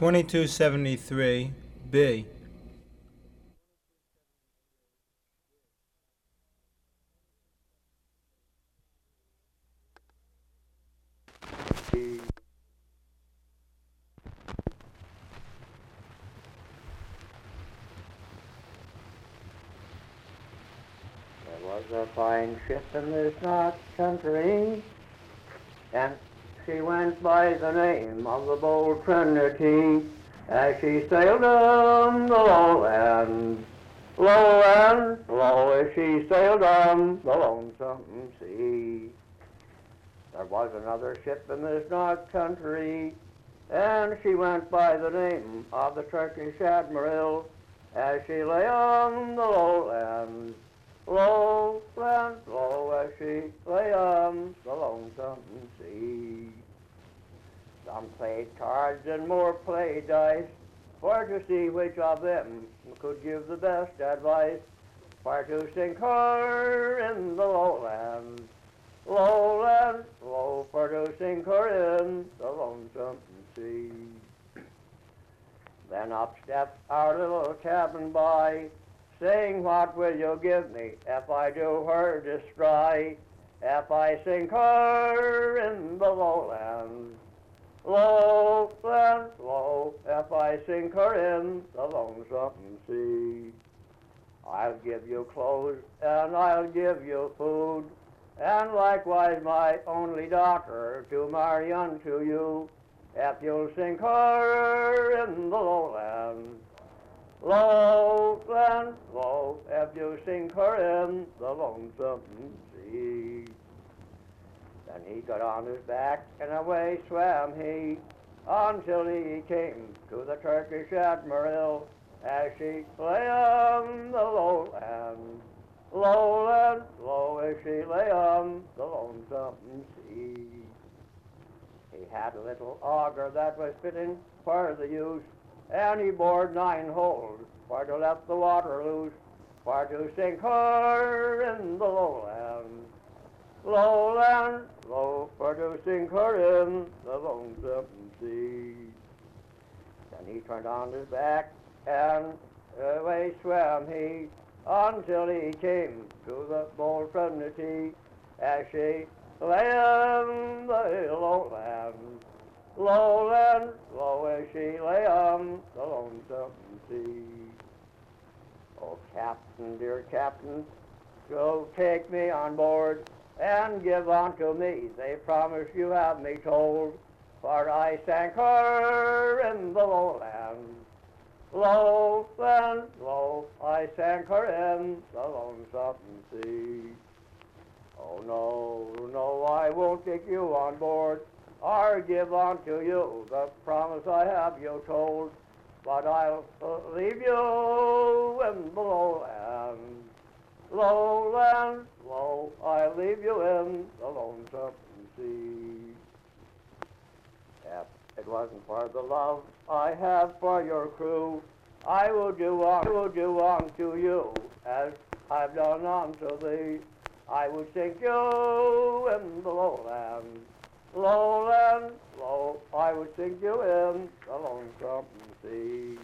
2273B. There was a fine ship in this north country, and she went by the name of the Bold Trinity, as she sailed on the lowland, lowland, low as she sailed on the lonesome sea. There was another ship in this north country, and she went by the name of the Turkish Admiral, as she lay on the lowland, Some played cards and more played dice, for to see which of them could give the best advice, for to sink her in the lowland, lowland, low, for to sink her in the lonesome sea. Then up steps our little cabin boy, saying, What will you give me if I do her destroy? If I sink her in the lowland, lowland, low, if I sink her in the lonesome sea. I'll give you clothes and I'll give you food, and likewise my only daughter to marry unto you, if you'll sink her in the lowland. Lowland, low, if you sink her in the lonesome sea. Then he got on his back and away swam he until he came to the Turkish Admiral as she lay on the lowland. Lowland, low as she lay on the lonesome sea. He had a little auger that was fitting for the use, and he bored nine holes for to let the water loose, for to sink her in the lowland. Lowland, in the lonesome sea. Then he turned on his back, and away swam he until he came to the bold Trinity, as she lay on the lowland. Lowland, low as she lay on the lonesome sea. Oh, Captain, dear Captain, go take me on board and give unto me the promise you have me told. For I sank her in the lowland, lowland, low, I sank her in the lonesome sea. Oh no, no, I won't take you on board, or give unto you the promise I have you told, but I'll leave you in the lowland, lowland, low, I'll leave you in the lonesome sea. If it wasn't for the love I have for your crew, I would do on, I will do unto you as I've done unto thee. I would sink you in the lowland, lowland, low. I would sink you in the lonesome sea.